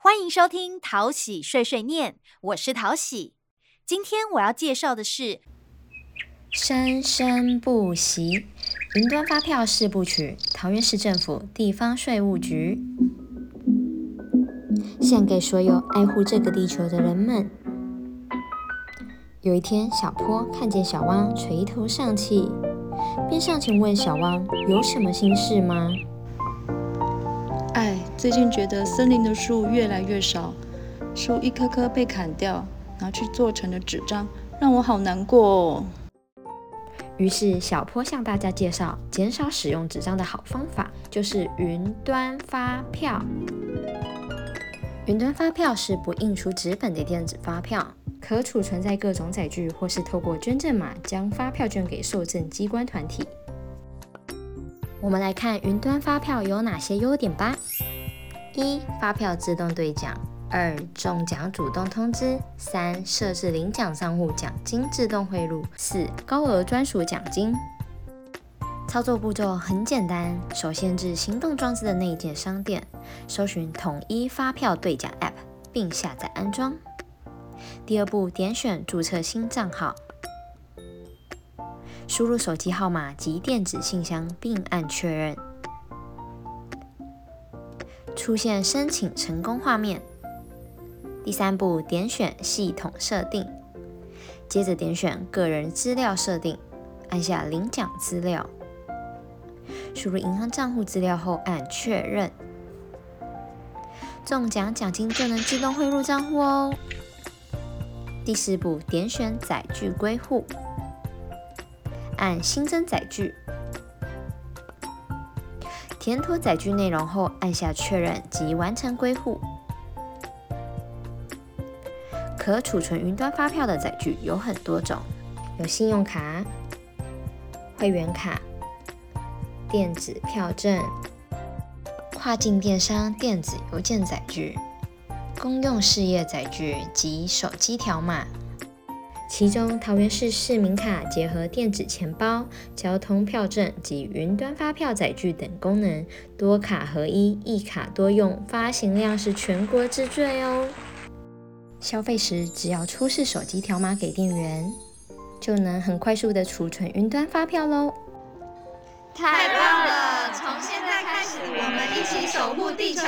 欢迎收听淘喜碎碎念，我是淘喜。今天我要介绍的是生生不息云端发票四部曲，桃园市政府地方税务局献给所有爱护这个地球的人们。有一天，小坡看见小汪垂头丧气，便上前问小汪有什么心事吗？哎，最近觉得森林的树越来越少，树一棵棵被砍掉，拿去做成了纸张，让我好难过哦。于是小坡向大家介绍减少使用纸张的好方法，就是云端发票。云端发票是不印出纸本的电子发票，可储存在各种载具，或是透过捐赠码将发票捐给受赠机关团体。我们来看云端发票有哪些优点吧：一、发票自动兑奖；二、中奖主动通知；三、设置领奖账户，奖金自动汇入；四、高额专属奖金。操作步骤很简单，首先至行动装置的内建商店，搜寻统一发票兑奖 App，并下载安装。第二步，点选注册新账号。输入手机号码及电子信箱，并按确认。出现申请成功画面。第三步，点选系统设定，接着点选个人资料设定，按下领奖资料，输入银行账户资料后按确认，中奖奖金就能自动汇入账户哦。第四步，点选载具归户。按新增载具，填妥载具内容后，按下确认及完成归户。可储存云端发票的载具有很多种，有信用卡、会员卡、电子票证、跨境电商电子邮件载具、公用事业载具及手机条码。其中，桃园市市民卡结合电子钱包、交通票证及云端发票载具等功能，多卡合一，一卡多用，发行量是全国之最哦。消费时只要出示手机条码给店员，就能很快速的储存云端发票喽。太棒了！从现在开始，我们一起守护地球，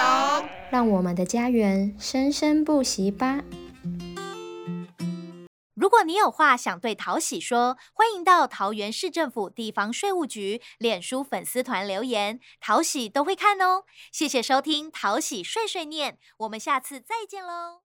让我们的家园生生不息吧。如果你有话想对桃喜说，欢迎到桃园市政府地方税务局脸书粉丝团留言，桃喜都会看哦。谢谢收听桃喜碎碎念，我们下次再见喽。